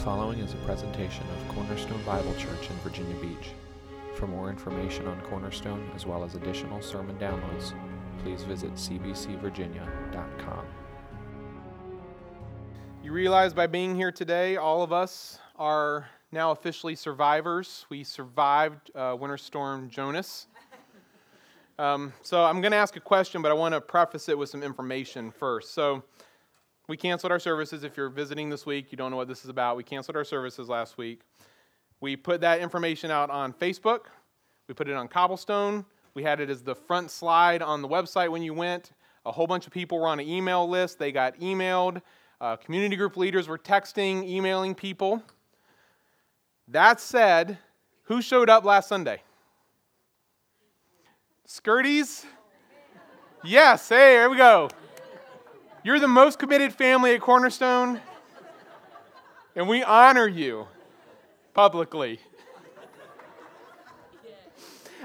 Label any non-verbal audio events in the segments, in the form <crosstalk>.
following is a presentation of Cornerstone Bible Church in Virginia Beach. For more information on Cornerstone, as well as additional sermon downloads, please visit cbcvirginia.com. You realize by being here today, all of us are now officially survivors. We survived uh, Winter Storm Jonas. Um, so I'm going to ask a question, but I want to preface it with some information first. So we canceled our services. If you're visiting this week, you don't know what this is about. We canceled our services last week. We put that information out on Facebook. We put it on Cobblestone. We had it as the front slide on the website when you went. A whole bunch of people were on an email list. They got emailed. Uh, community group leaders were texting, emailing people. That said, who showed up last Sunday? Skirties? Yes, hey, there we go. You're the most committed family at Cornerstone, and we honor you publicly.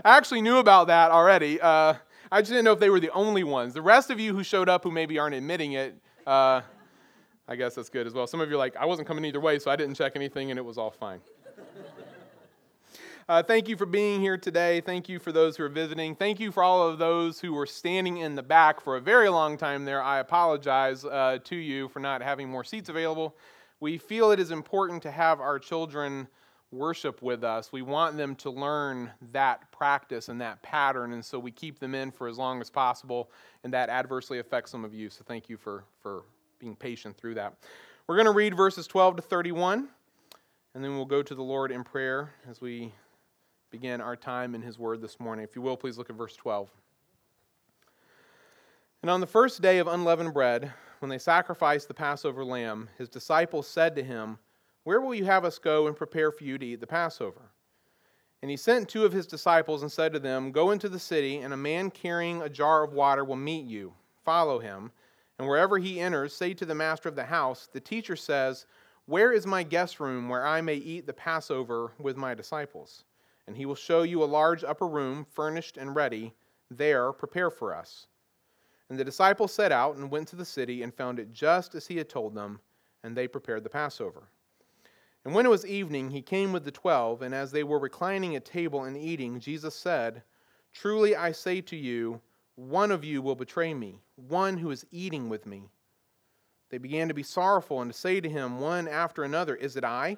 I actually knew about that already. Uh, I just didn't know if they were the only ones. The rest of you who showed up who maybe aren't admitting it, uh, I guess that's good as well. Some of you are like, I wasn't coming either way, so I didn't check anything and it was all fine. Uh, thank you for being here today. Thank you for those who are visiting. Thank you for all of those who were standing in the back for a very long time there. I apologize uh, to you for not having more seats available. We feel it is important to have our children worship with us. We want them to learn that practice and that pattern, and so we keep them in for as long as possible, and that adversely affects some of you. So thank you for, for being patient through that. We're going to read verses 12 to 31, and then we'll go to the Lord in prayer as we begin our time in His Word this morning. If you will, please look at verse 12. And on the first day of unleavened bread, when they sacrificed the Passover lamb, his disciples said to him, Where will you have us go and prepare for you to eat the Passover? And he sent two of his disciples and said to them, Go into the city, and a man carrying a jar of water will meet you. Follow him. And wherever he enters, say to the master of the house, The teacher says, Where is my guest room where I may eat the Passover with my disciples? And he will show you a large upper room, furnished and ready. There, prepare for us. And the disciples set out and went to the city and found it just as he had told them, and they prepared the Passover. And when it was evening, he came with the twelve, and as they were reclining at table and eating, Jesus said, Truly I say to you, one of you will betray me, one who is eating with me. They began to be sorrowful and to say to him one after another, Is it I?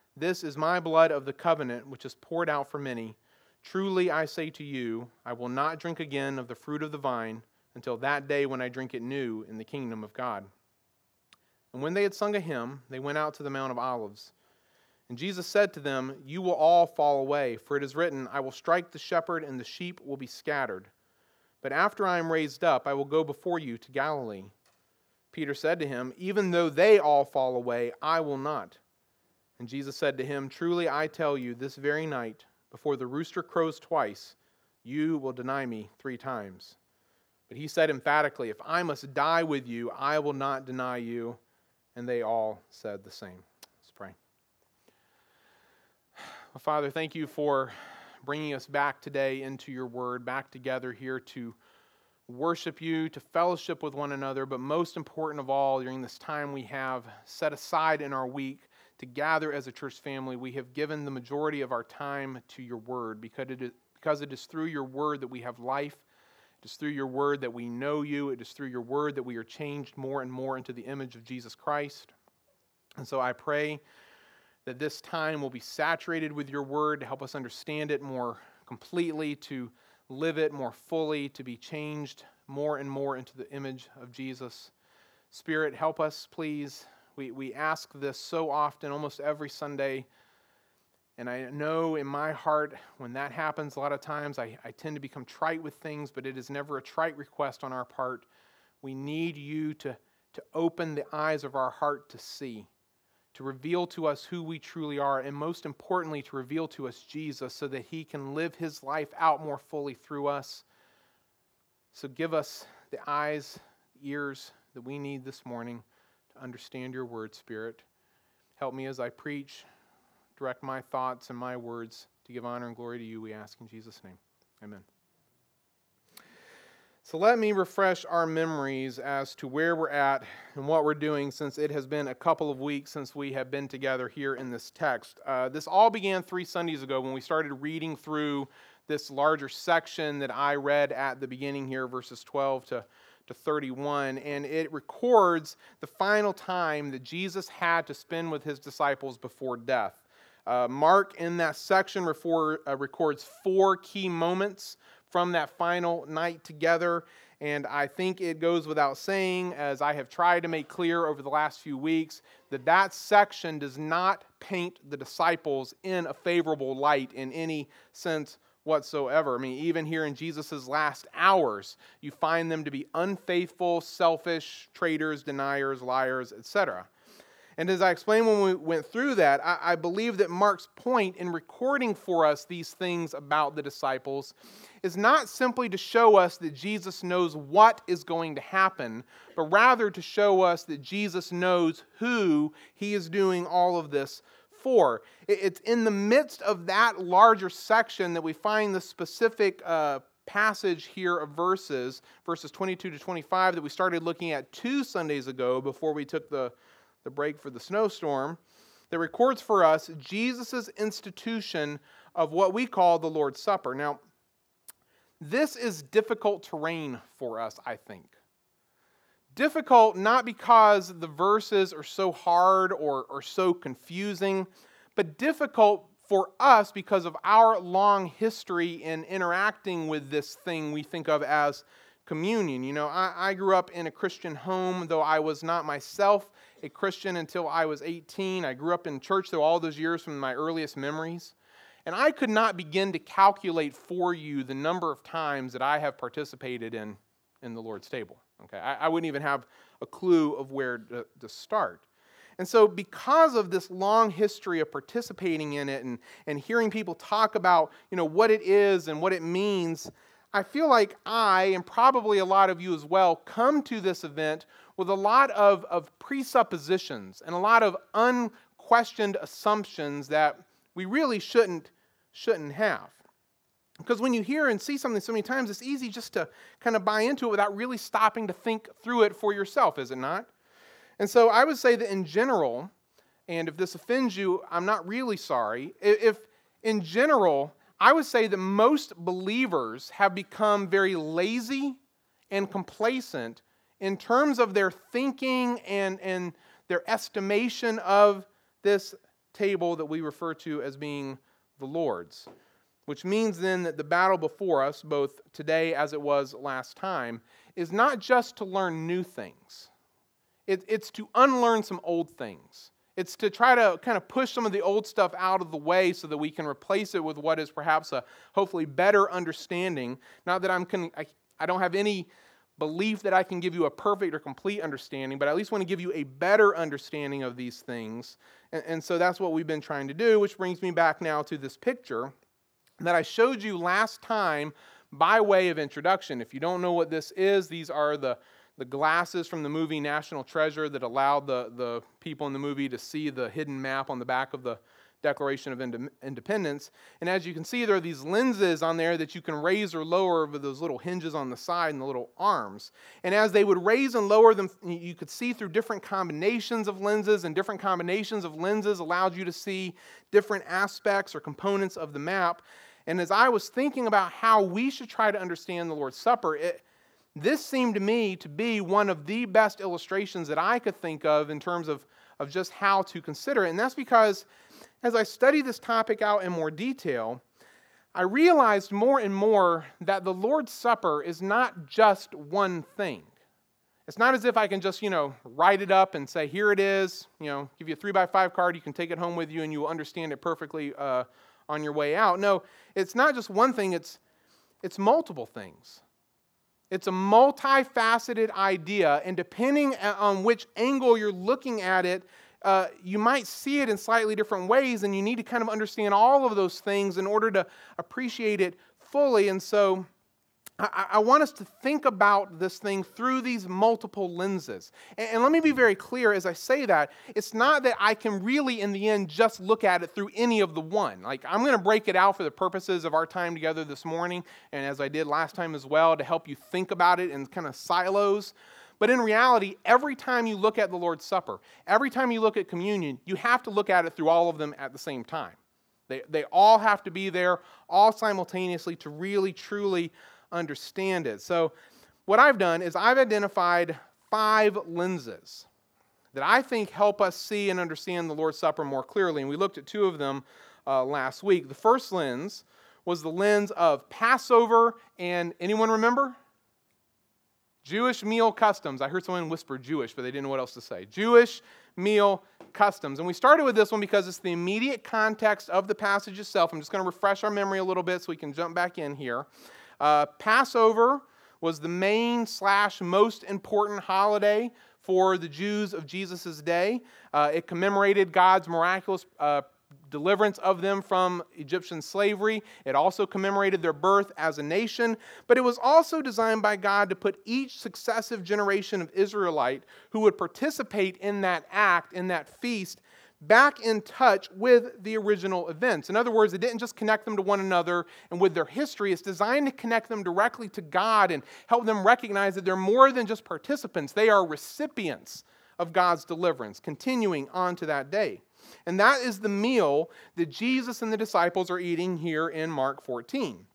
this is my blood of the covenant, which is poured out for many. Truly I say to you, I will not drink again of the fruit of the vine until that day when I drink it new in the kingdom of God. And when they had sung a hymn, they went out to the Mount of Olives. And Jesus said to them, You will all fall away, for it is written, I will strike the shepherd, and the sheep will be scattered. But after I am raised up, I will go before you to Galilee. Peter said to him, Even though they all fall away, I will not. And Jesus said to him, Truly I tell you, this very night, before the rooster crows twice, you will deny me three times. But he said emphatically, If I must die with you, I will not deny you. And they all said the same. Let's pray. <sighs> Well, Father, thank you for bringing us back today into your word, back together here to worship you, to fellowship with one another, but most important of all, during this time we have set aside in our week to gather as a church family, we have given the majority of our time to your word because it is, because it is through your word that we have life. It is through your word that we know you. It is through your word that we are changed more and more into the image of Jesus Christ. And so I pray that this time will be saturated with your word to help us understand it more completely, to live it more fully, to be changed more and more into the image of Jesus. Spirit, help us, please. We, we ask this so often, almost every Sunday. And I know in my heart, when that happens, a lot of times I, I tend to become trite with things, but it is never a trite request on our part. We need you to, to open the eyes of our heart to see. to reveal to us who we truly are, and most importantly, to reveal to us Jesus so that he can live his life out more fully through us. So give us the eyes, ears that we need this morning understand your word, Spirit. Help me as I preach, direct my thoughts and my words to give honor and glory to you, we ask in Jesus' name. Amen. So let me refresh our memories as to where we're at and what we're doing since it has been a couple of weeks since we have been together here in this text. Uh, this all began three Sundays ago when we started reading through this larger section that I read at the beginning here, verses 12 to, to 31, and it records the final time that Jesus had to spend with his disciples before death. Uh, Mark, in that section, refor, uh, records four key moments from that final night together. And I think it goes without saying, as I have tried to make clear over the last few weeks, that that section does not paint the disciples in a favorable light in any sense whatsoever. I mean, even here in Jesus' last hours, you find them to be unfaithful, selfish, traitors, deniers, liars, etc. And as I explained when we went through that, I, I, believe that Mark's point in recording for us these things about the disciples is not simply to show us that Jesus knows what is going to happen, but rather to show us that Jesus knows who he is doing all of this for. It's in the midst of that larger section that we find the specific uh, passage here of verses, verses 22 to 25, that we started looking at two Sundays ago before we took the the break for the snowstorm, that records for us Jesus' institution of what we call the Lord's Supper. Now, this is difficult terrain for us, I think. Difficult not because the verses are so hard or, or so confusing, but difficult for us because of our long history in interacting with this thing we think of as communion. You know, I, I grew up in a Christian home, though I was not myself a Christian until I was 18. I grew up in church through all those years from my earliest memories. And I could not begin to calculate for you the number of times that I have participated in, in the Lord's table. Okay, I, I wouldn't even have a clue of where to, to start. And so, because of this long history of participating in it and, and hearing people talk about you know, what it is and what it means, I feel like I, and probably a lot of you as well, come to this event with a lot of, of presuppositions and a lot of unquestioned assumptions that we really shouldn't, shouldn't have. Because when you hear and see something so many times, it's easy just to kind of buy into it without really stopping to think through it for yourself, is it not? And so I would say that in general, and if this offends you, I'm not really sorry. If in general, I would say that most believers have become very lazy and complacent in terms of their thinking and, and their estimation of this table that we refer to as being the Lord's. Which means then that the battle before us, both today as it was last time, is not just to learn new things, it, it's to unlearn some old things. It's to try to kind of push some of the old stuff out of the way so that we can replace it with what is perhaps a hopefully better understanding. Not that I'm con- I, I don't have any belief that I can give you a perfect or complete understanding, but I at least want to give you a better understanding of these things. And, and so that's what we've been trying to do, which brings me back now to this picture that I showed you last time by way of introduction. If you don't know what this is, these are the the glasses from the movie National Treasure that allowed the, the people in the movie to see the hidden map on the back of the Declaration of Independence. And as you can see, there are these lenses on there that you can raise or lower with those little hinges on the side and the little arms. And as they would raise and lower them, you could see through different combinations of lenses, and different combinations of lenses allowed you to see different aspects or components of the map. And as I was thinking about how we should try to understand the Lord's Supper, it, this seemed to me to be one of the best illustrations that I could think of in terms of, of just how to consider it. And that's because as I study this topic out in more detail, I realized more and more that the Lord's Supper is not just one thing. It's not as if I can just, you know, write it up and say, here it is, you know, give you a three by five card, you can take it home with you and you will understand it perfectly uh, on your way out. No, it's not just one thing, it's, it's multiple things. It's a multifaceted idea, and depending on which angle you're looking at it, uh, you might see it in slightly different ways, and you need to kind of understand all of those things in order to appreciate it fully. And so, I, I want us to think about this thing through these multiple lenses. And, and let me be very clear as I say that it's not that I can really, in the end, just look at it through any of the one. Like, I'm going to break it out for the purposes of our time together this morning, and as I did last time as well, to help you think about it in kind of silos. But in reality, every time you look at the Lord's Supper, every time you look at communion, you have to look at it through all of them at the same time. They, they all have to be there, all simultaneously, to really, truly understand it. So, what I've done is I've identified five lenses that I think help us see and understand the Lord's Supper more clearly. And we looked at two of them uh, last week. The first lens was the lens of Passover and anyone remember? Jewish meal customs. I heard someone whisper Jewish, but they didn't know what else to say. Jewish meal customs. And we started with this one because it's the immediate context of the passage itself. I'm just going to refresh our memory a little bit so we can jump back in here. Uh, Passover was the main slash most important holiday for the Jews of Jesus' day. Uh, it commemorated God's miraculous uh, deliverance of them from Egyptian slavery. It also commemorated their birth as a nation, but it was also designed by God to put each successive generation of Israelite who would participate in that act, in that feast, back in touch with the original events. In other words, it didn't just connect them to one another and with their history, it's designed to connect them directly to God and help them recognize that they're more than just participants, they are recipients of God's deliverance, continuing on to that day. And that is the meal that Jesus and the disciples are eating here in Mark 14.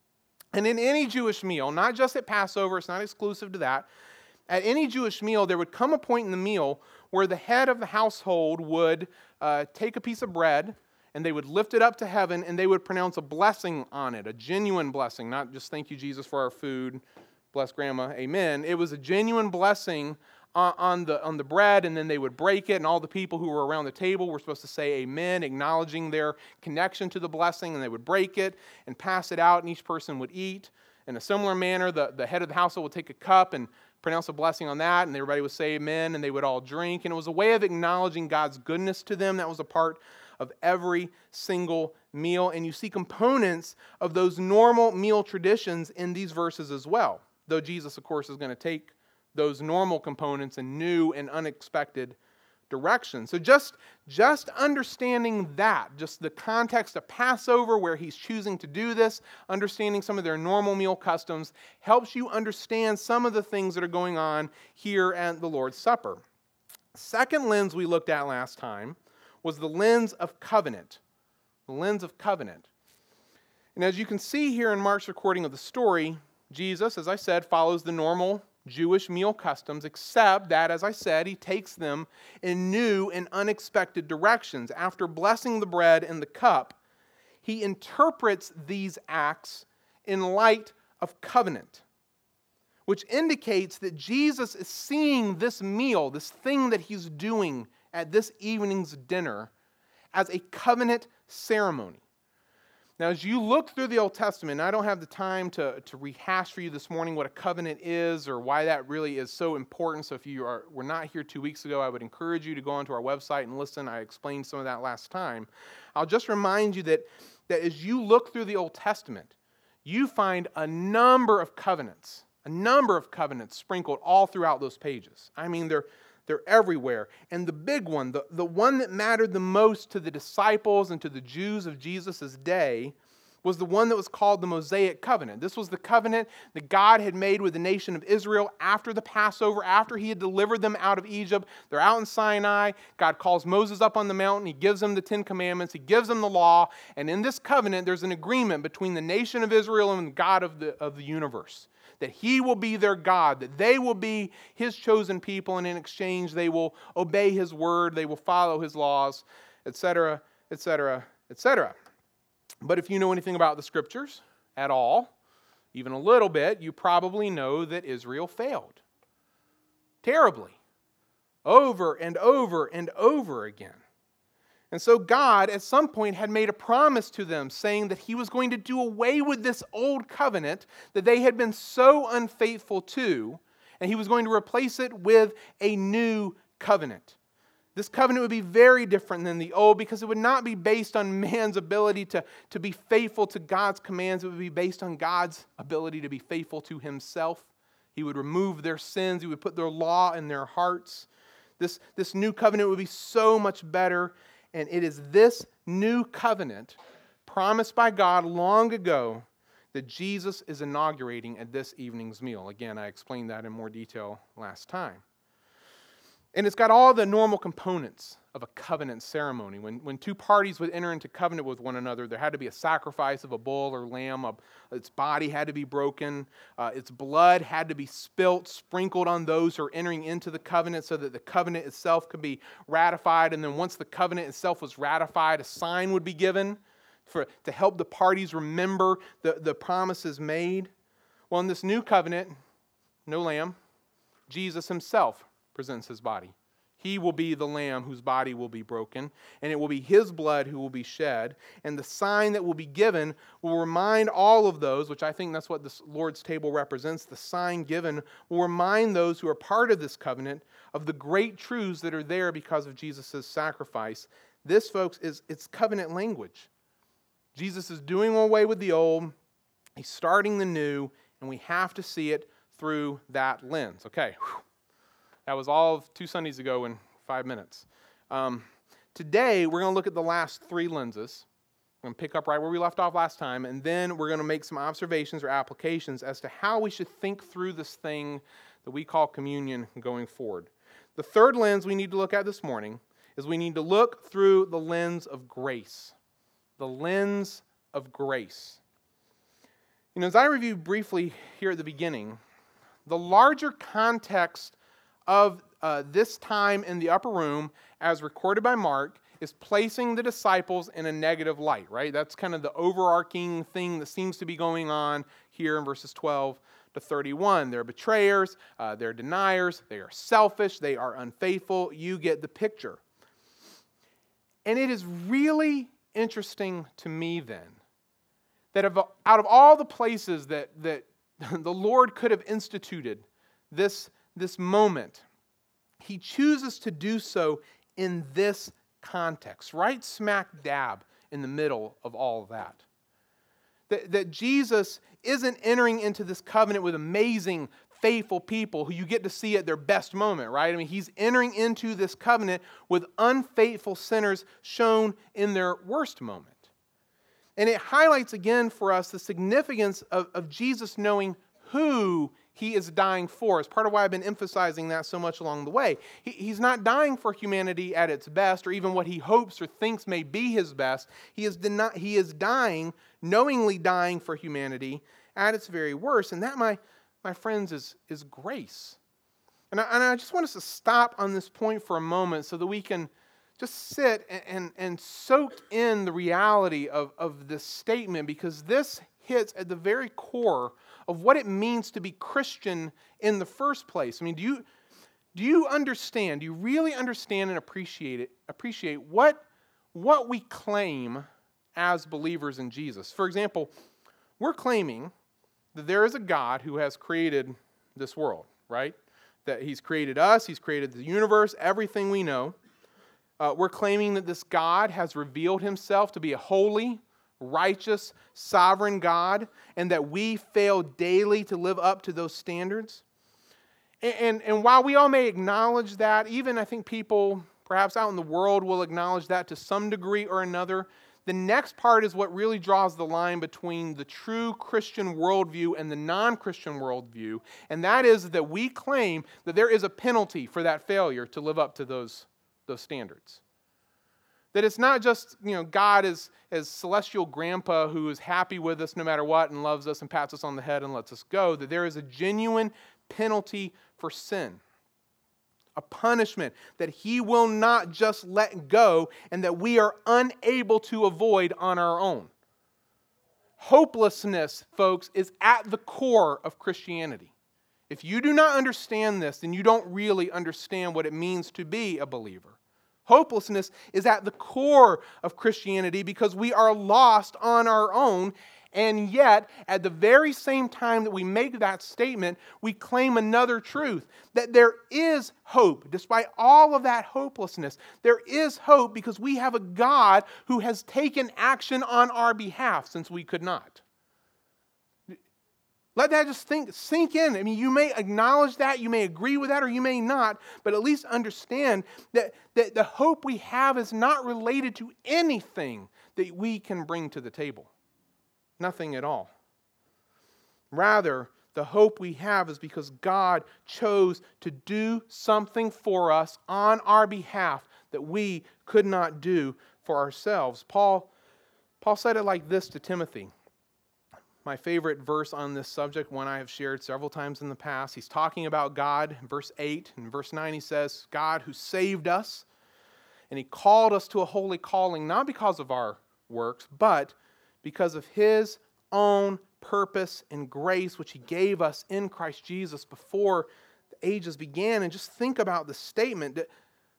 And in any Jewish meal, not just at Passover, it's not exclusive to that, at any Jewish meal, there would come a point in the meal where the head of the household would uh, take a piece of bread and they would lift it up to heaven and they would pronounce a blessing on it, a genuine blessing, not just thank you, Jesus, for our food, bless grandma, amen. It was a genuine blessing on the, on the bread, and then they would break it, and all the people who were around the table were supposed to say amen, acknowledging their connection to the blessing, and they would break it and pass it out, and each person would eat. In a similar manner, the, the head of the household would take a cup and pronounce a blessing on that, and everybody would say amen, and they would all drink. And it was a way of acknowledging God's goodness to them. That was a part of every single meal. And you see components of those normal meal traditions in these verses as well. Though Jesus, of course, is going to take those normal components in new and unexpected directions. So just, just understanding that, just the context of Passover where he's choosing to do this, understanding some of their normal meal customs, helps you understand some of the things that are going on here at the Lord's Supper. Second lens we looked at last time was the lens of covenant. The lens of covenant. And as you can see here in Mark's recording of the story, Jesus, as I said, follows the normal Jewish meal customs, except that, as I said, he takes them in new and unexpected directions. After blessing the bread and the cup, he interprets these acts in light of covenant, which indicates that Jesus is seeing this meal, this thing that he's doing at this evening's dinner, as a covenant ceremony. Now, as you look through the Old Testament, I don't have the time to, to rehash for you this morning what a covenant is or why that really is so important. So, if you are, were not here two weeks ago, I would encourage you to go onto our website and listen. I explained some of that last time. I'll just remind you that, that as you look through the Old Testament, you find a number of covenants, a number of covenants sprinkled all throughout those pages. I mean, they're they're everywhere. And the big one, the, the one that mattered the most to the disciples and to the Jews of Jesus' day, was the one that was called the Mosaic covenant. This was the covenant that God had made with the nation of Israel after the Passover, after he had delivered them out of Egypt. They're out in Sinai. God calls Moses up on the mountain. He gives them the Ten Commandments. He gives them the law. And in this covenant, there's an agreement between the nation of Israel and the God of the, of the universe that he will be their God, that they will be his chosen people, and in exchange they will obey his word, they will follow his laws, etc., etc., etc. But if you know anything about the scriptures at all, even a little bit, you probably know that Israel failed terribly over and over and over again. And so God, at some point, had made a promise to them, saying that He was going to do away with this old covenant that they had been so unfaithful to, and He was going to replace it with a new covenant. This covenant would be very different than the old because it would not be based on man's ability to, to be faithful to God's commands. It would be based on God's ability to be faithful to himself. He would remove their sins, He would put their law in their hearts. This, this new covenant would be so much better. And it is this new covenant promised by God long ago that Jesus is inaugurating at this evening's meal. Again, I explained that in more detail last time. And it's got all the normal components of a covenant ceremony. When, when two parties would enter into covenant with one another, there had to be a sacrifice of a bull or lamb. its body had to be broken. Uh, its blood had to be spilt, sprinkled on those who are entering into the covenant so that the covenant itself could be ratified. And then once the covenant itself was ratified, a sign would be given for, to help the parties remember the, the promises made. Well, in this new covenant, no lamb, Jesus himself presents his body. He will be the lamb whose body will be broken, and it will be his blood who will be shed. And the sign that will be given will remind all of those, which I think that's what the Lord's table represents, the sign given will remind those who are part of this covenant of the great truths that are there because of Jesus' sacrifice. This, folks, is it's covenant language. Jesus is doing away with the old, he's starting the new, and we have to see it through that lens. Okay. Whew. That was all two Sundays ago in five minutes. Um, today, we're going to look at the last three lenses. We're going to pick up right where we left off last time, and then we're going to make some observations or applications as to how we should think through this thing that we call communion going forward. The third lens we need to look at this morning is we need to look through the lens of grace. The lens of grace. You know, as I reviewed briefly here at the beginning, the larger context of uh, this time in the upper room, as recorded by Mark, is placing the disciples in a negative light, right? That's kind of the overarching thing that seems to be going on here in verses 12 to 31. They're betrayers, uh, they're deniers, they are selfish, they are unfaithful. You get the picture. And it is really interesting to me then that out of all the places that, that <laughs> the Lord could have instituted this this moment, he chooses to do so in this context, right smack dab in the middle of all of that. That, that Jesus isn't entering into this covenant with amazing, faithful people who you get to see at their best moment, right? I mean, he's entering into this covenant with unfaithful sinners shown in their worst moment. And it highlights again for us the significance of, of Jesus knowing who he is dying for. It's part of why I've been emphasizing that so much along the way. He, he's not dying for humanity at its best or even what he hopes or thinks may be his best. He is, he is dying, knowingly dying for humanity at its very worst. And that, my, my friends, is, is grace. And I, and I just want us to stop on this point for a moment so that we can just sit and, and, and soak in the reality of, of this statement because this hits at the very core of what it means to be Christian in the first place. I mean, do you, do you understand, do you really understand and appreciate it, appreciate what, what we claim as believers in Jesus? For example, we're claiming that there is a God who has created this world, right? That He's created us, He's created the universe, everything we know. Uh, we're claiming that this God has revealed Himself to be a holy, righteous, sovereign God, and that we fail daily to live up to those standards. And, and, and, while we all may acknowledge that, even I think people perhaps out in the world will acknowledge that to some degree or another, the next part is what really draws the line between the true Christian worldview and the non Christian worldview. And that is that we claim that there is a penalty for that failure to live up to those, those standards. That it's not just, you know, God is as celestial grandpa who is happy with us no matter what and loves us and pats us on the head and lets us go. That there is a genuine penalty for sin. A punishment that he will not just let go and that we are unable to avoid on our own. Hopelessness, folks, is at the core of Christianity. If you do not understand this, then you don't really understand what it means to be a believer. Hopelessness is at the core of Christianity because we are lost on our own And yet, at the very same time that we make that statement, we claim another truth that there is hope. Despite all of that hopelessness, there is hope because we have a God who has taken action on our behalf since we could not. Let that just think, sink in. I mean, you may acknowledge that, you may agree with that, or you may not, but at least understand that, that the hope we have is not related to anything that we can bring to the table. Nothing at all. Rather, the hope we have is because God chose to do something for us on our behalf that we could not do for ourselves. Paul, Paul said it like this to Timothy my favorite verse on this subject, one I have shared several times in the past. He's talking about God. Verse 8 and verse 9, he says, God who saved us, and he called us to a holy calling, not because of our works, but because of his own purpose and grace, which he gave us in Christ Jesus before the ages began. And just think about the statement that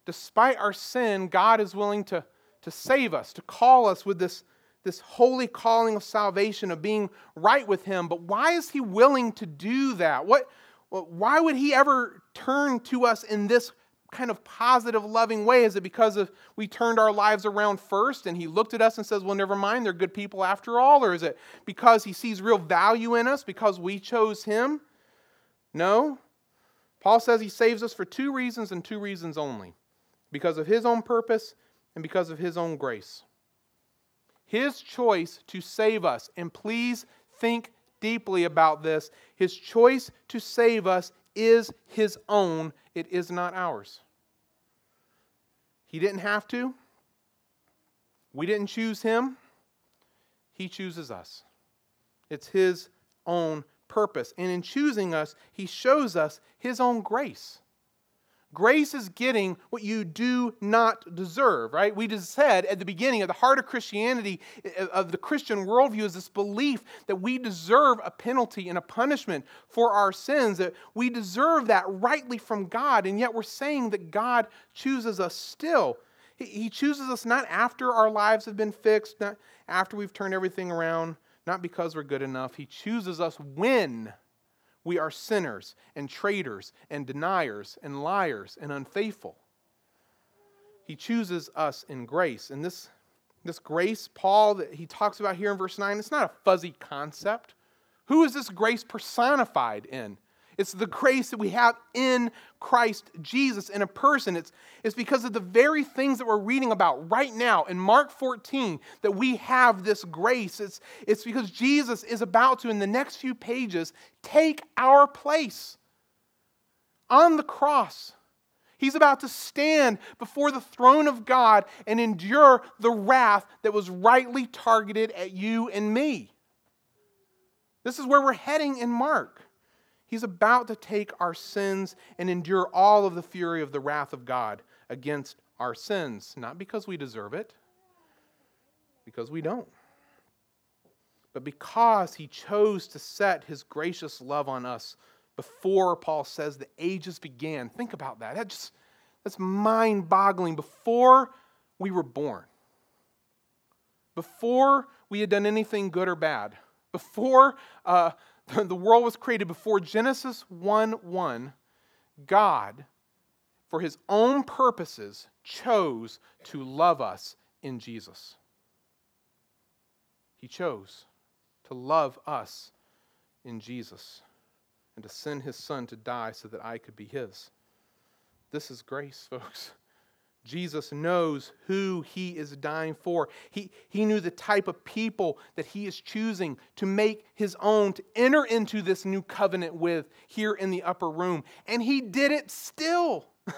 despite our sin, God is willing to, to save us, to call us with this this holy calling of salvation, of being right with Him. But why is He willing to do that? What, why would He ever turn to us in this kind of positive, loving way? Is it because of we turned our lives around first and He looked at us and says, Well, never mind, they're good people after all? Or is it because He sees real value in us because we chose Him? No. Paul says He saves us for two reasons and two reasons only because of His own purpose and because of His own grace his choice to save us. And please think deeply about this. His choice to save us is his own, it is not ours. He didn't have to. We didn't choose him. He chooses us. It's his own purpose. And in choosing us, he shows us his own grace. Grace is getting what you do not deserve, right? We just said at the beginning, at the heart of Christianity, of the Christian worldview, is this belief that we deserve a penalty and a punishment for our sins, that we deserve that rightly from God, and yet we're saying that God chooses us still. He chooses us not after our lives have been fixed, not after we've turned everything around, not because we're good enough. He chooses us when we are sinners and traitors and deniers and liars and unfaithful. He chooses us in grace. And this, this grace, Paul, that he talks about here in verse 9, it's not a fuzzy concept. Who is this grace personified in? It's the grace that we have in Christ Jesus in a person. It's, it's because of the very things that we're reading about right now in Mark 14 that we have this grace. It's, it's because Jesus is about to, in the next few pages, take our place on the cross. He's about to stand before the throne of God and endure the wrath that was rightly targeted at you and me. This is where we're heading in Mark. He's about to take our sins and endure all of the fury of the wrath of God against our sins, not because we deserve it, because we don't, but because he chose to set his gracious love on us before Paul says the ages began. Think about that. That just that's mind-boggling. Before we were born, before we had done anything good or bad, before uh, <laughs> the world was created before Genesis 1 1, God, for his own purposes, chose to love us in Jesus. He chose to love us in Jesus and to send his son to die so that I could be his. This is grace, <laughs> folks. Jesus knows who he is dying for. He, he knew the type of people that he is choosing to make his own, to enter into this new covenant with here in the upper room. And he did it still. <laughs>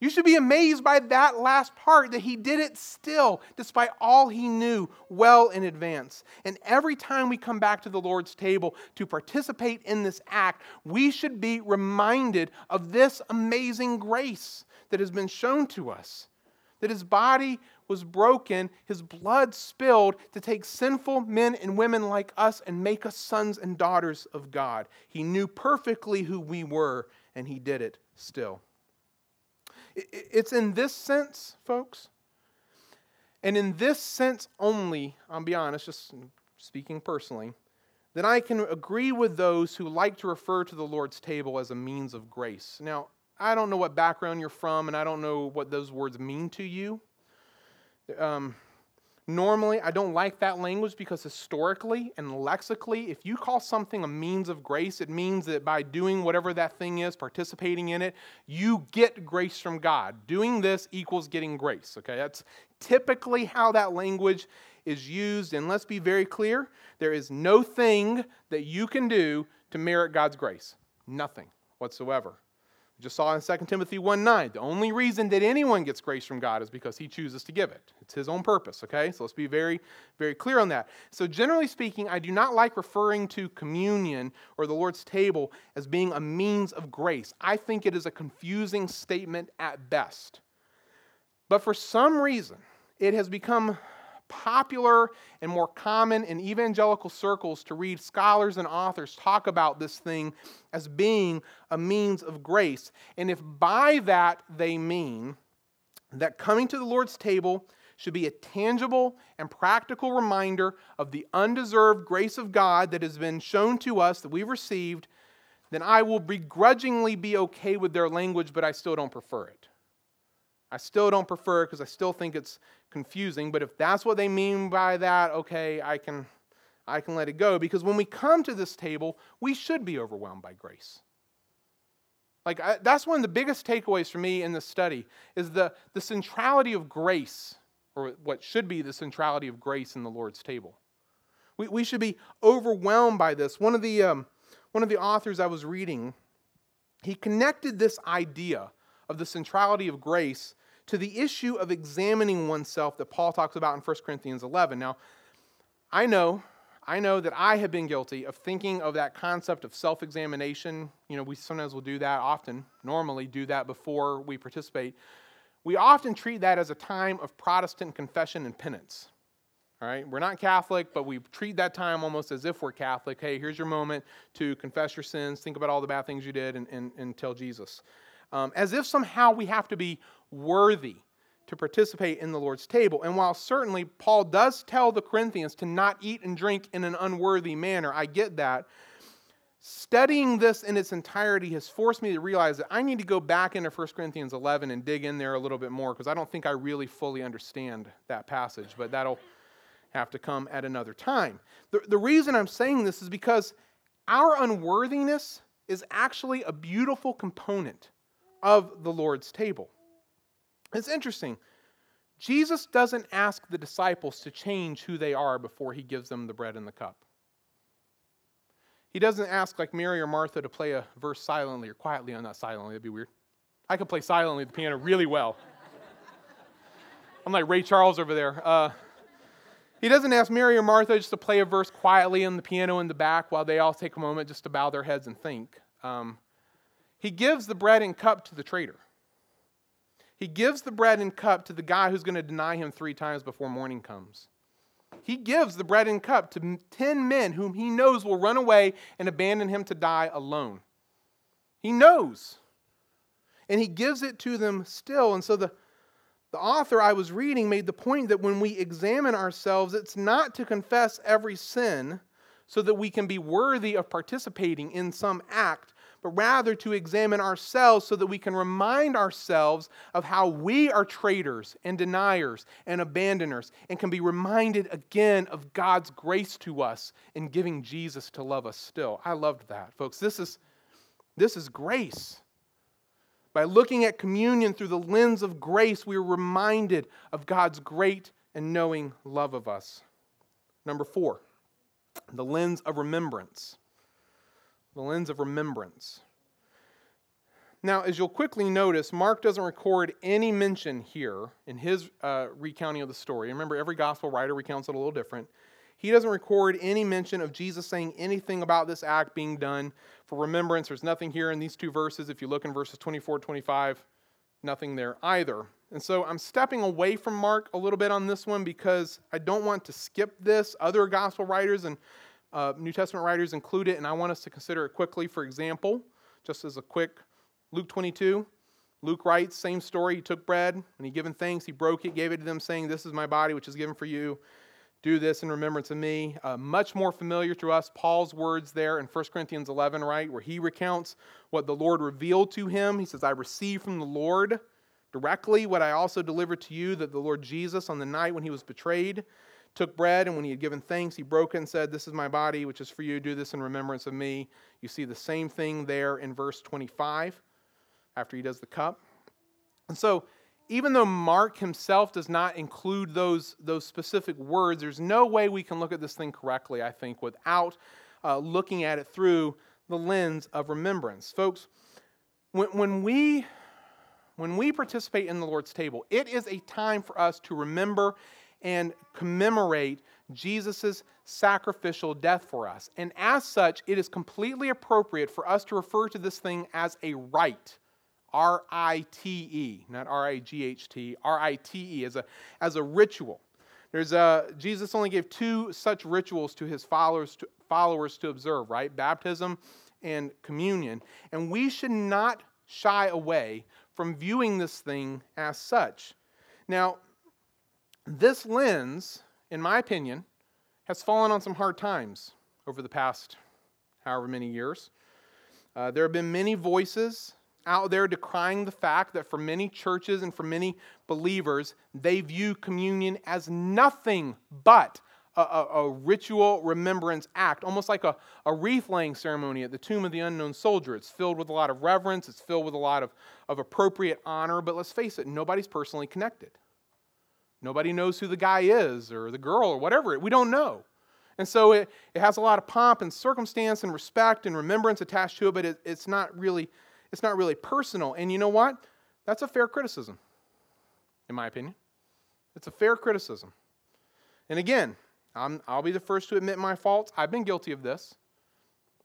You should be amazed by that last part that he did it still, despite all he knew well in advance. And every time we come back to the Lord's table to participate in this act, we should be reminded of this amazing grace that has been shown to us. That his body was broken, his blood spilled to take sinful men and women like us and make us sons and daughters of God. He knew perfectly who we were, and he did it still. It's in this sense, folks, and in this sense only, I'll be honest, just speaking personally, that I can agree with those who like to refer to the Lord's table as a means of grace. Now, I don't know what background you're from, and I don't know what those words mean to you. Um, Normally, I don't like that language because historically and lexically, if you call something a means of grace, it means that by doing whatever that thing is, participating in it, you get grace from God. Doing this equals getting grace, okay? That's typically how that language is used. And let's be very clear there is no thing that you can do to merit God's grace. Nothing whatsoever just saw in 2 Timothy 1 9. The only reason that anyone gets grace from God is because he chooses to give it. It's his own purpose, okay? So let's be very, very clear on that. So, generally speaking, I do not like referring to communion or the Lord's table as being a means of grace. I think it is a confusing statement at best. But for some reason, it has become popular and more common in evangelical circles to read scholars and authors talk about this thing as being a means of grace. And if by that they mean that coming to the Lord's table should be a tangible and practical reminder of the undeserved grace of God that has been shown to us that we've received, then I will begrudgingly be okay with their language, but I still don't prefer it. I still don't prefer it because I still think it's confusing, but if that's what they mean by that, okay, I can I can let it go because when we come to this table, we should be overwhelmed by grace. Like I, that's one of the biggest takeaways for me in this study is the the centrality of grace or what should be the centrality of grace in the Lord's table. We, we should be overwhelmed by this. One of the um, one of the authors I was reading, he connected this idea of the centrality of grace to the issue of examining oneself that Paul talks about in 1 Corinthians 11. Now, I know, I know that I have been guilty of thinking of that concept of self examination. You know, we sometimes will do that often, normally do that before we participate. We often treat that as a time of Protestant confession and penance. All right, we're not Catholic, but we treat that time almost as if we're Catholic. Hey, here's your moment to confess your sins, think about all the bad things you did, and, and, and tell Jesus um, as if somehow we have to be worthy to participate in the Lord's table. And while certainly Paul does tell the Corinthians to not eat and drink in an unworthy manner, I get that. Studying this in its entirety has forced me to realize that I need to go back into 1 Corinthians 11 and dig in there a little bit more because I don't think I really fully understand that passage, but that'll have to come at another time. The, the reason I'm saying this is because our unworthiness is actually a beautiful component of the Lord's table. It's interesting. Jesus doesn't ask the disciples to change who they are before he gives them the bread and the cup. He doesn't ask, like Mary or Martha, to play a verse silently or quietly. on not silently, that'd be weird. I can play silently the piano really well. <laughs> I'm like Ray Charles over there. Uh, he doesn't ask Mary or Martha just to play a verse quietly on the piano in the back while they all take a moment just to bow their heads and think. Um, he gives the bread and cup to the traitor. He gives the bread and cup to the guy who's going to deny him three times before morning comes. He gives the bread and cup to 10 men whom he knows will run away and abandon him to die alone. He knows. And he gives it to them still. And so the, the author I was reading made the point that when we examine ourselves, it's not to confess every sin so that we can be worthy of participating in some act, but rather to examine ourselves so that we can remind ourselves of how we are traitors and deniers and abandoners and can be reminded again of God's grace to us in giving Jesus to love us still. I loved that, folks. This is, this is grace. By looking at communion through the lens of grace, we are reminded of God's great and knowing love of us. Number four, the lens of remembrance the lens of remembrance. Now, as you'll quickly notice, Mark doesn't record any mention here in his uh, recounting of the story. Remember, every gospel writer recounts it a little different. He doesn't record any mention of Jesus saying anything about this act being done for remembrance. There's nothing here in these two verses. If you look in verses 24 25, nothing there either. And so I'm stepping away from Mark a little bit on this one because I don't want to skip this. Other gospel writers and uh, New Testament writers include it, and I want us to consider it quickly. For example, just as a quick Luke 22, Luke writes, same story. He took bread, and he given thanks, he broke it, gave it to them, saying, This is my body, which is given for you. Do this in remembrance of me. Uh, much more familiar to us, Paul's words there in 1 Corinthians 11, right, where he recounts what the Lord revealed to him. He says, I received from the Lord directly what I also delivered to you that the Lord Jesus, on the night when he was betrayed, took bread, and when he had given thanks, he broke it and said, This is my body, which is for you. Do this in remembrance of me. You see the same thing there in verse 25 after he does the cup. And so, even though Mark himself does not include those, those specific words, there's no way we can look at this thing correctly, I think, without uh, looking at it through the lens of remembrance. Folks, when, when, we, when we participate in the Lord's table, it is a time for us to remember and commemorate Jesus' sacrificial death for us. And as such, it is completely appropriate for us to refer to this thing as a rite R I T E, not R I G H T, R I T E, as a, as a ritual. There's a, Jesus only gave two such rituals to his followers to, followers to observe, right? Baptism and communion. And we should not shy away from viewing this thing as such. Now, this lens, in my opinion, has fallen on some hard times over the past however many years. Uh, there have been many voices out there decrying the fact that for many churches and for many believers, they view communion as nothing but a, a, a, ritual remembrance act, almost like a, a wreath laying ceremony at the tomb of the unknown soldier. It's filled with a lot of reverence, it's filled with a lot of, of appropriate honor, but let's face it, nobody's personally connected. Nobody knows who the guy is or the girl or whatever. We don't know. And so it, it has a lot of pomp and circumstance and respect and remembrance attached to it, but it, it's not really it's not really personal. And you know what? That's a fair criticism, in my opinion. It's a fair criticism. And again, i will be the first to admit my faults. I've been guilty of this.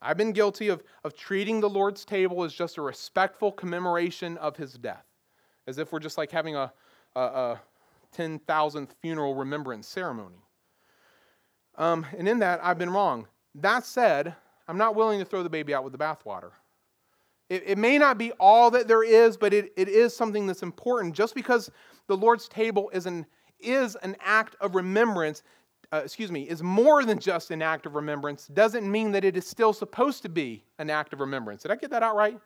I've been guilty of, of treating the Lord's table as just a respectful commemoration of his death, as if we're just like having a, a, a 10,000th funeral remembrance ceremony. Um, and in that, I've been wrong. That said, I'm not willing to throw the baby out with the bathwater. It, it may not be all that there is, but it, it is something that's important. Just because the Lord's table is an, is an act of remembrance, uh, excuse me, is more than just an act of remembrance, doesn't mean that it is still supposed to be an act of remembrance. Did I get that out right?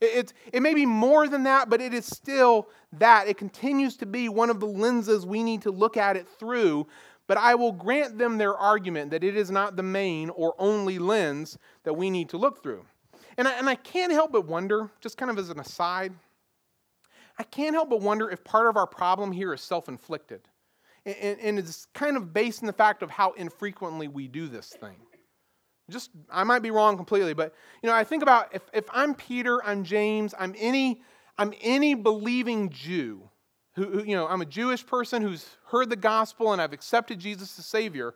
It, it, it may be more than that, but it is still that. It continues to be one of the lenses we need to look at it through. But I will grant them their argument that it is not the main or only lens that we need to look through. And I, and I can't help but wonder, just kind of as an aside, I can't help but wonder if part of our problem here is self inflicted. And, and it's kind of based in the fact of how infrequently we do this thing. Just, I might be wrong completely, but you know, I think about if, if I'm Peter, I'm James, I'm any, I'm any believing Jew, who, who, you know, I'm a Jewish person who's heard the gospel and I've accepted Jesus as Savior,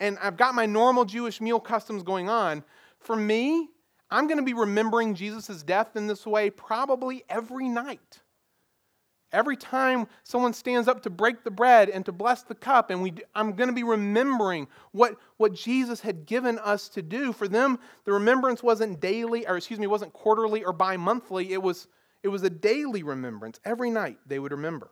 and I've got my normal Jewish meal customs going on. For me, I'm going to be remembering Jesus' death in this way probably every night. Every time someone stands up to break the bread and to bless the cup, and we, I'm going to be remembering what, what Jesus had given us to do. For them, the remembrance wasn't daily, or excuse me, wasn't quarterly or bi monthly. It was, it was a daily remembrance. Every night they would remember.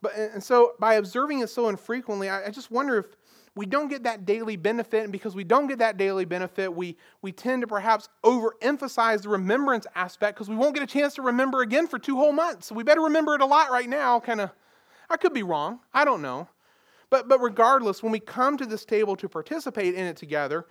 But, and so by observing it so infrequently, I, I just wonder if, we don't get that daily benefit. And because we don't get that daily benefit, we, we tend to perhaps overemphasize the remembrance aspect because we won't get a chance to remember again for two whole months. So we better remember it a lot right now. Kind of, I could be wrong. I don't know. But, but regardless, when we come to this table to participate in it together,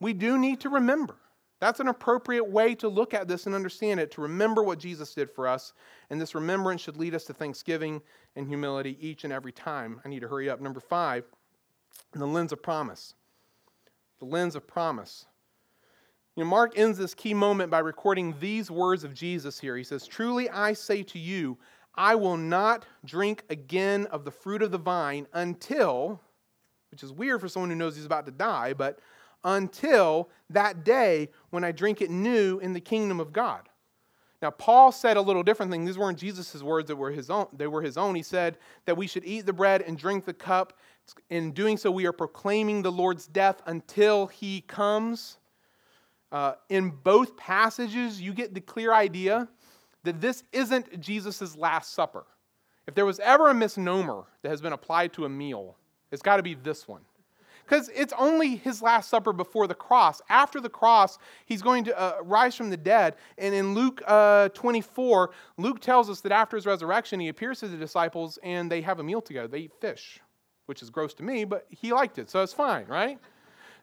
we do need to remember. That's an appropriate way to look at this and understand it, to remember what Jesus did for us. And this remembrance should lead us to thanksgiving and humility each and every time. I need to hurry up. Number five the lens of promise. The lens of promise. You know, Mark ends this key moment by recording these words of Jesus here. He says, Truly I say to you, I will not drink again of the fruit of the vine until, which is weird for someone who knows he's about to die, but until that day when I drink it new in the kingdom of God. Now, Paul said a little different thing. These weren't Jesus' words that were his own. They were his own. He said that we should eat the bread and drink the cup. In doing so, we are proclaiming the Lord's death until he comes. Uh, in both passages, you get the clear idea that this isn't Jesus' Last Supper. If there was ever a misnomer that has been applied to a meal, It's got to be this one. Because it's only his last supper before the cross. After the cross, he's going to uh, rise from the dead. And in Luke uh, 24, Luke tells us that after his resurrection, he appears to the disciples and they have a meal together. They eat fish, which is gross to me, but he liked it, so it's fine, right?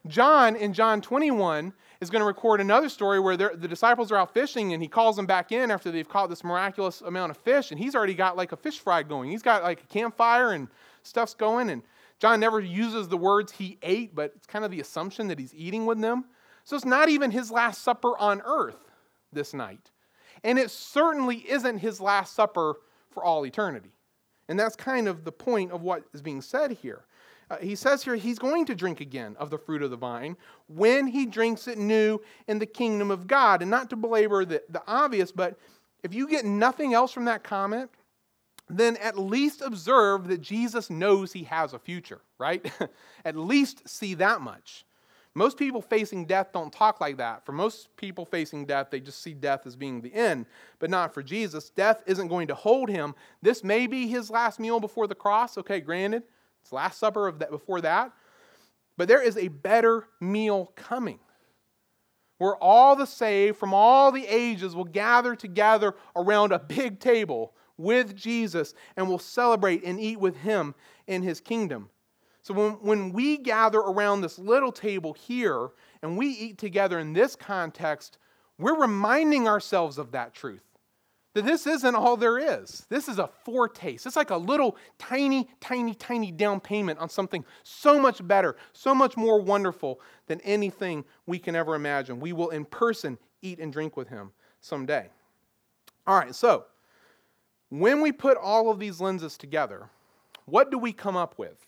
John, in John 21, is going to record another story where the disciples are out fishing and he calls them back in after they've caught this miraculous amount of fish. And he's already got like a fish fry going. He's got like a campfire and stuff's going. And John never uses the words he ate, but it's kind of the assumption that he's eating with them. So it's not even his last supper on earth this night. And it certainly isn't his last supper for all eternity. And that's kind of the point of what is being said here. Uh, he says here he's going to drink again of the fruit of the vine when he drinks it new in the kingdom of God. And not to belabor the, the obvious, but if you get nothing else from that comment, then at least observe that Jesus knows he has a future, right? <laughs> at least see that much. Most people facing death don't talk like that. For most people facing death, they just see death as being the end, but not for Jesus. Death isn't going to hold him. This may be his last meal before the cross, okay, granted. It's Last Supper of that, before that. But there is a better meal coming where all the saved from all the ages will gather together around a big table with Jesus and will celebrate and eat with him in his kingdom. So when, when we gather around this little table here and we eat together in this context, we're reminding ourselves of that truth that this isn't all there is. This is a foretaste. It's like a little tiny, tiny, tiny down payment on something so much better, so much more wonderful than anything we can ever imagine. We will in person eat and drink with him someday. All right, so when we put all of these lenses together, what do we come up with?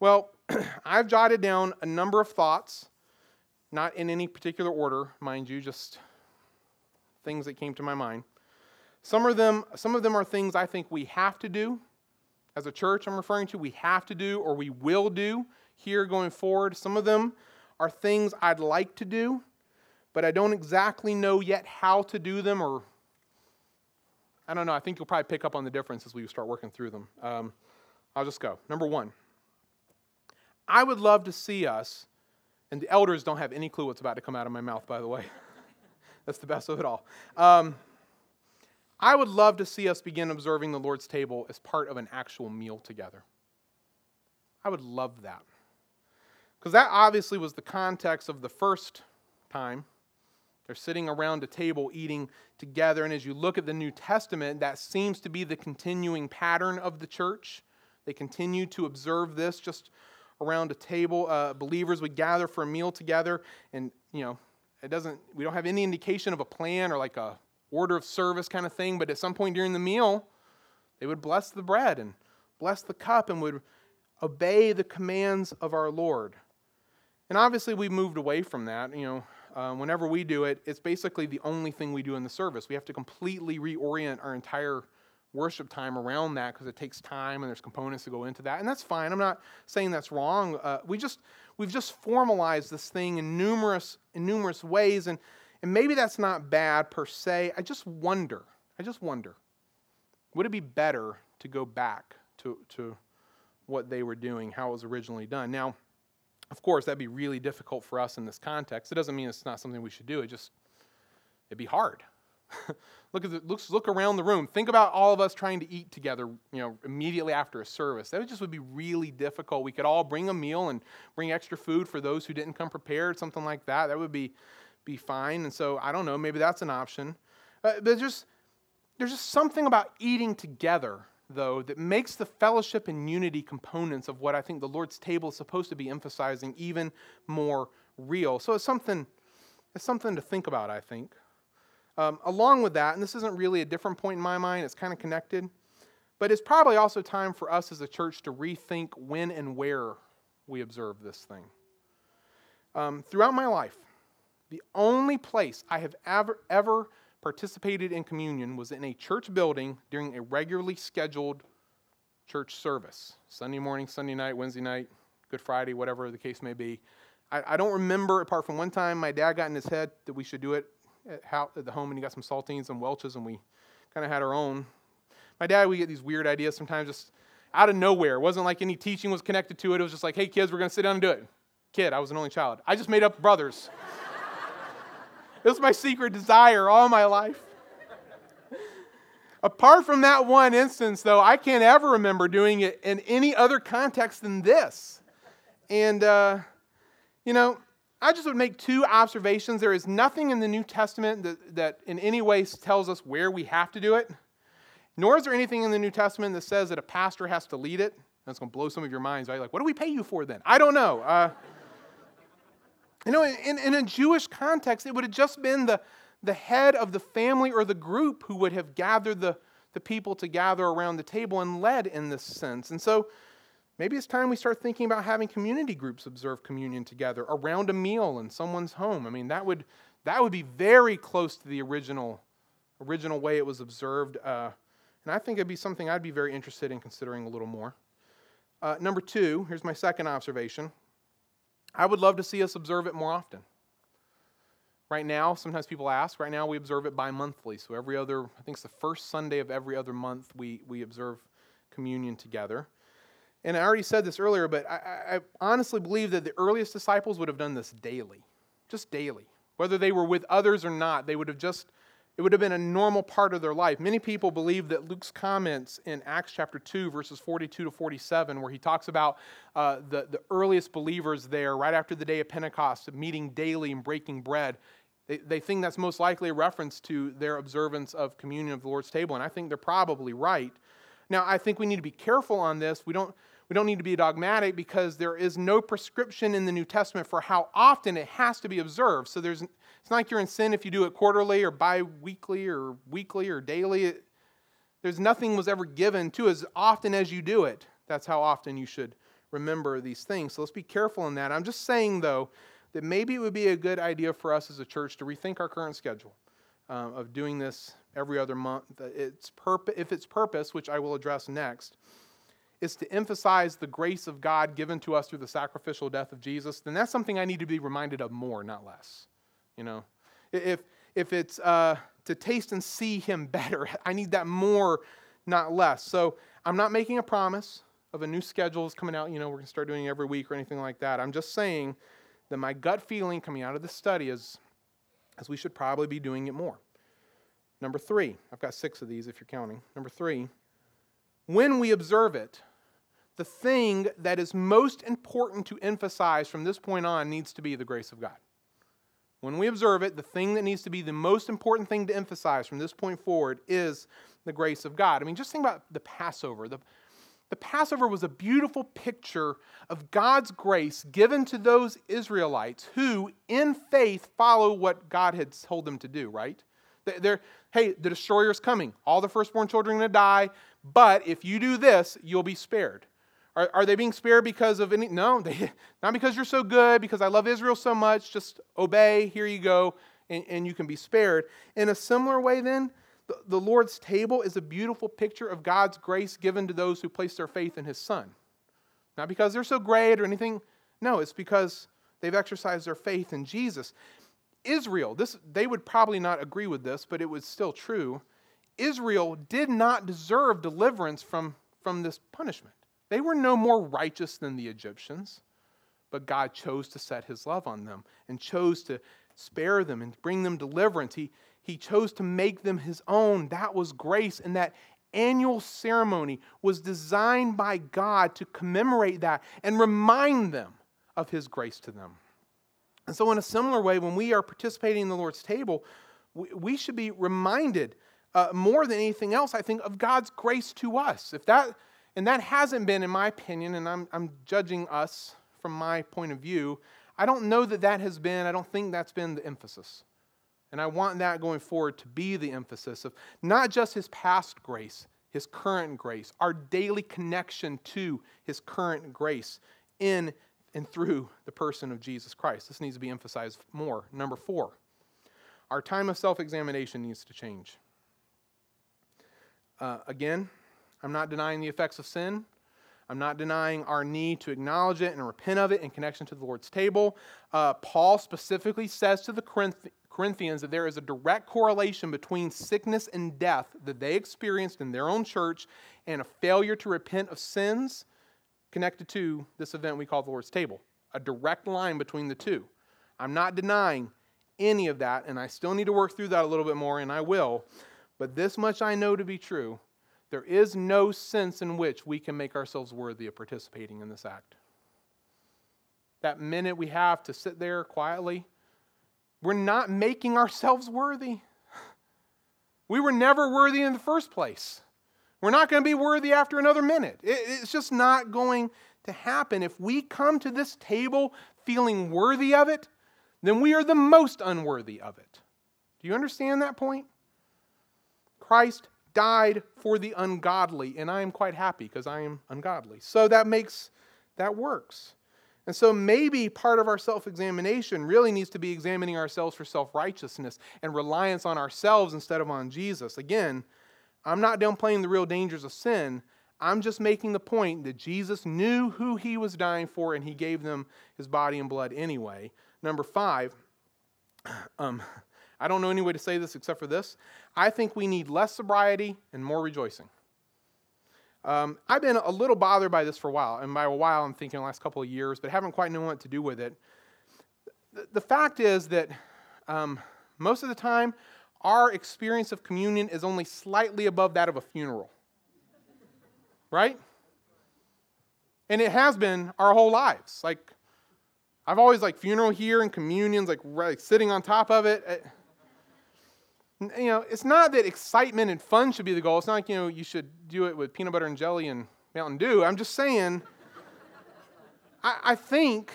Well, <clears throat> I've jotted down a number of thoughts, not in any particular order, mind you, just things that came to my mind. Some of them, some of them are things I think we have to do as a church, I'm referring to, we have to do or we will do here going forward. Some of them are things I'd like to do, but I don't exactly know yet how to do them or I don't know. I think you'll probably pick up on the difference as we start working through them. Um, I'll just go. Number one, I would love to see us, and the elders don't have any clue what's about to come out of my mouth, by the way. <laughs> That's the best of it all. Um, I would love to see us begin observing the Lord's table as part of an actual meal together. I would love that. Because that obviously was the context of the first time. They're sitting around a table eating together. And as you look at the New Testament, that seems to be the continuing pattern of the church. They continue to observe this just around a table. Uh, believers would gather for a meal together. And, you know, it doesn't, we don't have any indication of a plan or like a order of service kind of thing, but at some point during the meal, they would bless the bread and bless the cup and would obey the commands of our Lord. And obviously, we've moved away from that. You know, uh, whenever we do it, it's basically the only thing we do in the service. We have to completely reorient our entire worship time around that because it takes time and there's components to go into that, and that's fine. I'm not saying that's wrong. Uh, we just we've just formalized this thing in numerous in numerous ways, and and maybe that's not bad per se. I just wonder, I just wonder, would it be better to go back to, to what they were doing, how it was originally done? Now, of course, that'd be really difficult for us in this context. It doesn't mean it's not something we should do. It just, it'd be hard. <laughs> look at the, look, look around the room. Think about all of us trying to eat together, you know, immediately after a service. That would just would be really difficult. We could all bring a meal and bring extra food for those who didn't come prepared, something like that. That would be be fine. And so I don't know, maybe that's an option. Uh, but just there's just something about eating together, though, that makes the fellowship and unity components of what I think the Lord's table is supposed to be emphasizing even more real. So it's something, it's something to think about, I think. Um, along with that, and this isn't really a different point in my mind, it's kind of connected, but it's probably also time for us as a church to rethink when and where we observe this thing. Um, throughout my life, the only place I have ever, ever participated in communion was in a church building during a regularly scheduled church service Sunday morning, Sunday night, Wednesday night, Good Friday, whatever the case may be. I, I don't remember, apart from one time my dad got in his head that we should do it at, how, at the home, and he got some saltines and Welch's, and we kind of had our own. My dad, we get these weird ideas sometimes. Just out of nowhere. It wasn't like any teaching was connected to it. It was just like, hey, kids, we're going to sit down and do it. Kid, I was an only child. I just made up brothers. It was my secret desire all my life. Apart from that one instance, though, I can't ever remember doing it in any other context than this. And, uh, you know, I just would make two observations. There is nothing in the New Testament that, that in any way tells us where we have to do it, nor is there anything in the New Testament that says that a pastor has to lead it. That's going to blow some of your minds, right? Like, what do we pay you for then? I don't know. Uh, you know, in, in a Jewish context, it would have just been the, the head of the family or the group who would have gathered the, the people to gather around the table and led in this sense. And so maybe it's time we start thinking about having community groups observe communion together around a meal in someone's home. I mean, that would, that would be very close to the original, original way it was observed. Uh, and I think it'd be something I'd be very interested in considering a little more. Uh, number two, here's my second observation. I would love to see us observe it more often. Right now, sometimes people ask, right now we observe it bi monthly. So every other, I think it's the first Sunday of every other month, we, we observe communion together. And I already said this earlier, but I, I honestly believe that the earliest disciples would have done this daily, just daily. Whether they were with others or not, they would have just, it would have been a normal part of their life. Many people believe that Luke's comments in Acts chapter 2, verses 42 to 47, where he talks about uh, the, the earliest believers there right after the day of Pentecost, meeting daily and breaking bread, they, they think that's most likely a reference to their observance of communion of the Lord's table, and I think they're probably right. Now, I think we need to be careful on this. We don't, we don't need to be dogmatic because there is no prescription in the New Testament for how often it has to be observed. So there's, it's not like you're in sin if you do it quarterly or bi weekly or weekly or daily. There's nothing was ever given to as often as you do it. That's how often you should remember these things. So let's be careful in that. I'm just saying, though, that maybe it would be a good idea for us as a church to rethink our current schedule uh, of doing this every other month. Its purpose, if its purpose, which I will address next, is to emphasize the grace of God given to us through the sacrificial death of Jesus, then that's something I need to be reminded of more, not less. You know, if if it's uh, to taste and see Him better, <laughs> I need that more, not less. So I'm not making a promise of a new schedule is coming out. You know, we're gonna start doing it every week or anything like that. I'm just saying that my gut feeling coming out of this study is, is we should probably be doing it more. Number three, I've got six of these if you're counting. Number three, when we observe it, the thing that is most important to emphasize from this point on needs to be the grace of God. When we observe it, the thing that needs to be the most important thing to emphasize from this point forward is the grace of God. I mean, just think about the Passover. The, the Passover was a beautiful picture of God's grace given to those Israelites who, in faith, follow what God had told them to do, right? They're, hey, the destroyer's coming. All the firstborn children are going to die, but if you do this, you'll be spared. Are, are they being spared because of any? No, they, <laughs> not because you're so good, because I love Israel so much. Just obey, here you go, and, and you can be spared. In a similar way, then, the, the Lord's table is a beautiful picture of God's grace given to those who place their faith in His Son. Not because they're so great or anything. No, it's because they've exercised their faith in Jesus. Israel, this, they would probably not agree with this, but it was still true. Israel did not deserve deliverance from, from this punishment. They were no more righteous than the Egyptians, but God chose to set his love on them and chose to spare them and bring them deliverance. He, he chose to make them his own. That was grace. And that annual ceremony was designed by God to commemorate that and remind them of his grace to them. And so, in a similar way, when we are participating in the Lord's table, we, should be reminded uh, more than anything else, I think, of God's grace to us. If that, and that hasn't been, in my opinion, and I'm, I'm judging us from my point of view, I don't know that that has been, I don't think that's been the emphasis. And I want that going forward to be the emphasis of not just his past grace, his current grace, our daily connection to his current grace in and through the person of Jesus Christ. This needs to be emphasized more. Number four, our time of self examination needs to change. Uh, again, I'm not denying the effects of sin. I'm not denying our need to acknowledge it and repent of it in connection to the Lord's table. Uh, Paul specifically says to the Corinthians that there is a direct correlation between sickness and death that they experienced in their own church and a failure to repent of sins connected to this event we call the Lord's table. A direct line between the two. I'm not denying any of that, and I still need to work through that a little bit more, and I will. But this much I know to be true there is no sense in which we can make ourselves worthy of participating in this act. That minute we have to sit there quietly, we're not making ourselves worthy. We were never worthy in the first place. We're not going to be worthy after another minute. It's just not going to happen. If we come to this table feeling worthy of it, then we are the most unworthy of it. Do you understand that point? Christ died for the ungodly, and I am quite happy because I am ungodly. So that makes that works. And so maybe part of our self examination really needs to be examining ourselves for self righteousness and reliance on ourselves instead of on Jesus. Again, I'm not downplaying the real dangers of sin. I'm just making the point that Jesus knew who he was dying for and he gave them his body and blood anyway. Number five, <clears throat> um, I don't know any way to say this except for this. I think we need less sobriety and more rejoicing. Um, I've been a little bothered by this for a while, and by a while I'm thinking the last couple of years, but haven't quite known what to do with it. The, the fact is that um, most of the time, our experience of communion is only slightly above that of a funeral. Right? And it has been our whole lives. Like, I've always like funeral here and communions, like, right, sitting on top of it you know, it's not that excitement and fun should be the goal. It's not like, you know, you should do it with peanut butter and jelly and Mountain Dew. I'm just saying, I, I think,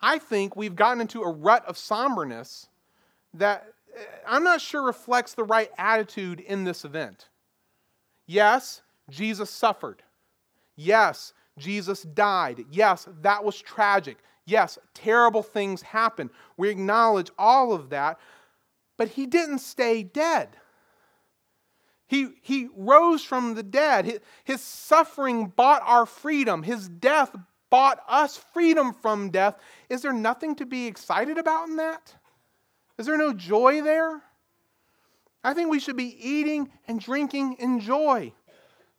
I think we've gotten into a rut of somberness that eh, I'm not sure reflects the right attitude in this event. Yes, Jesus suffered. Yes, Jesus died. Yes, that was tragic. Yes, terrible things happened. We acknowledge all of that but he didn't stay dead. He, he rose from the dead. His, his suffering bought our freedom. His death bought us freedom from death. Is there nothing to be excited about in that? Is there no joy there? I think we should be eating and drinking in joy.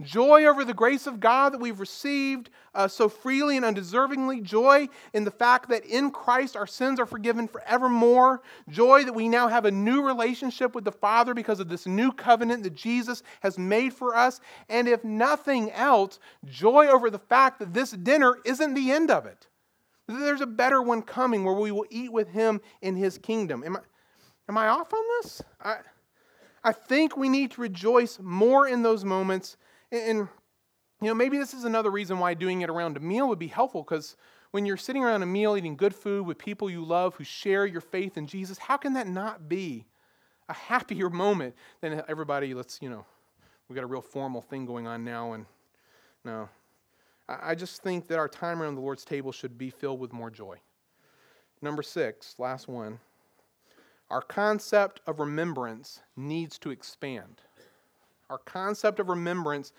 Joy over the grace of God that we've received uh, so freely and undeservingly. Joy in the fact that in Christ our sins are forgiven forevermore. Joy that we now have a new relationship with the Father because of this new covenant that Jesus has made for us. And if nothing else, joy over the fact that this dinner isn't the end of it. There's a better one coming where we will eat with Him in His kingdom. Am I, am I off on this? I, I think we need to rejoice more in those moments and, you know, maybe this is another reason why doing it around a meal would be helpful because when you're sitting around a meal eating good food with people you love who share your faith in Jesus, how can that not be a happier <laughs> moment than everybody, let's, you know, we got a real formal thing going on now and no. I just think that our time around the Lord's table should be filled with more joy. Number six, last one. Our concept of remembrance needs to expand. Our concept of remembrance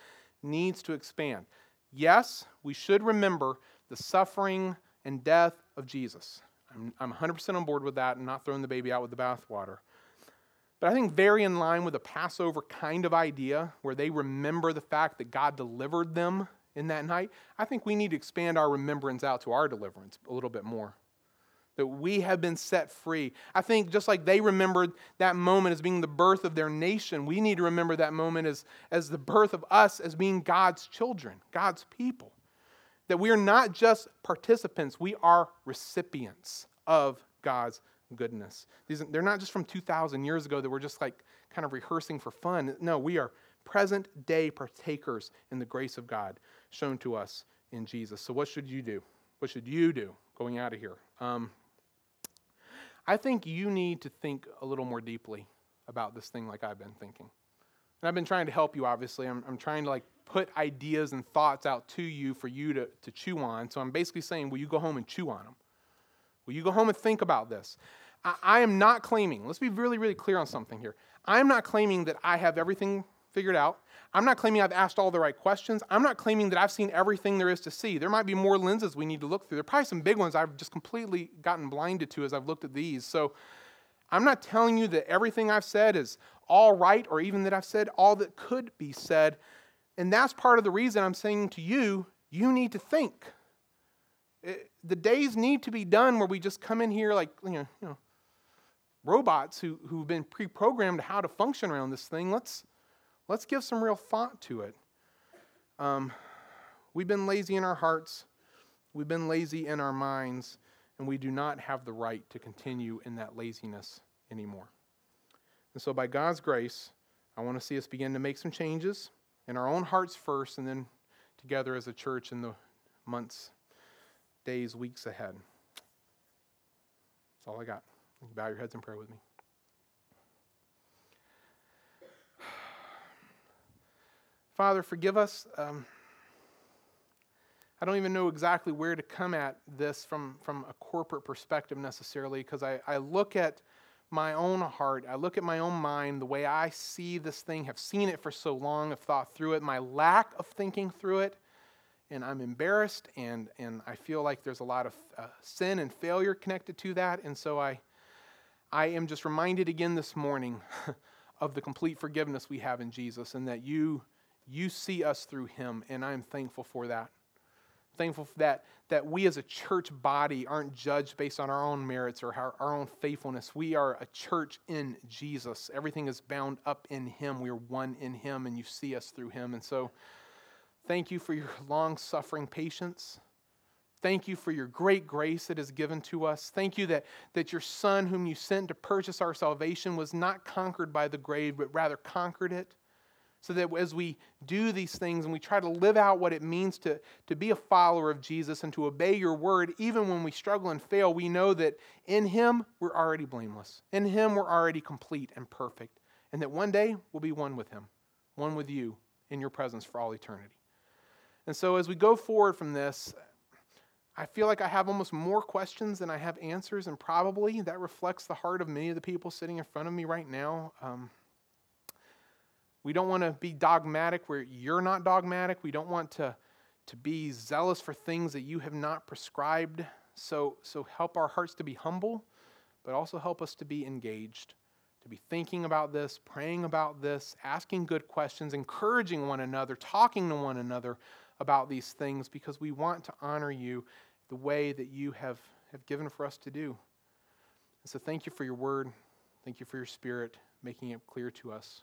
needs to expand. Yes, we should remember the suffering and death of Jesus. I'm, I'm 100% on board with that and not throwing the baby out with the bathwater. But I think very in line with a Passover kind of idea where they remember the fact that God delivered them in that night, I think we need to expand our remembrance out to our deliverance a little bit more that we have been set free. I think just like they remembered that moment as being the birth of their nation, we need to remember that moment as, as the birth of us as being God's children, God's people. That we are not just participants, we are recipients of God's goodness. These, they're not just from 2,000 years ago that we're just like kind of rehearsing for fun. No, we are present day partakers in the grace of God shown to us in Jesus. So, what should you do? What should you do going out of here? Um, I think you need to think a little more deeply about this thing like I've been thinking. And I've been trying to help you, obviously. I'm, I'm trying to like put ideas and thoughts out to you for you to, to chew on. So I'm basically saying, will you go home and chew on them? Will you go home and think about this? I, I am not claiming, let's be really, really clear on something here. I am not claiming that I have everything figured out. I'm not claiming I've asked all the right questions. I'm not claiming that I've seen everything there is to see. There might be more lenses we need to look through. There are probably some big ones I've just completely gotten blinded to as I've looked at these. So I'm not telling you that everything I've said is all right or even that I've said all that could be said. And that's part of the reason I'm saying to you, you need to think. It, the days need to be done where we just come in here like, you know, you know robots who, who've been pre programmed how to function around this thing. Let's, let's give some real thought to it. Um, we've been lazy in our hearts, we've been lazy in our minds, and we do not have the right to continue in that laziness anymore. And so, by God's grace, I want to see us begin to make some changes in our own hearts first, and then together as a church in the months, days, weeks ahead. That's all I got. Bow your heads and pray with me. Father, forgive us. Um, I don't even know exactly where to come at this from, from a corporate perspective necessarily, because I, I look at my own heart, I look at my own mind, the way I see this thing, have seen it for so long, have thought through it, my lack of thinking through it, and I'm embarrassed, and, and I feel like there's a lot of uh, sin and failure connected to that, and so I, I am just reminded again this morning <laughs> of the complete forgiveness we have in Jesus, and that you, you see us through him, and I'm thankful for that thankful that, that we as a church body aren't judged based on our own merits or our, our own faithfulness. We are a church in Jesus. Everything is bound up in Him. We are one in Him, and you see us through Him. And so, thank you for your long suffering patience. Thank you for your great grace that is given to us. Thank you that, that your Son, whom you sent to purchase our salvation, was not conquered by the grave, but rather conquered it so that as we do these things and we try to live out what it means to, to be a follower of Jesus and to obey your word, even when we struggle and fail, we know that in Him we're already blameless. In Him we're already complete and perfect. And that one day we'll be one with Him, one with you in your presence for all eternity. And so as we go forward from this, I feel like I have almost more questions than I have answers, and probably that reflects the heart of many of the people sitting in front of me right now. Um, we don't want to be dogmatic where you're not dogmatic. We don't want to, to be zealous for things that you have not prescribed. So, so help our hearts to be humble, but also help us to be engaged, to be thinking about this, praying about this, asking good questions, encouraging one another, talking to one another about these things because we want to honor you the way that you have, have given for us to do. And so thank you for your word. Thank you for your spirit, making it clear to us.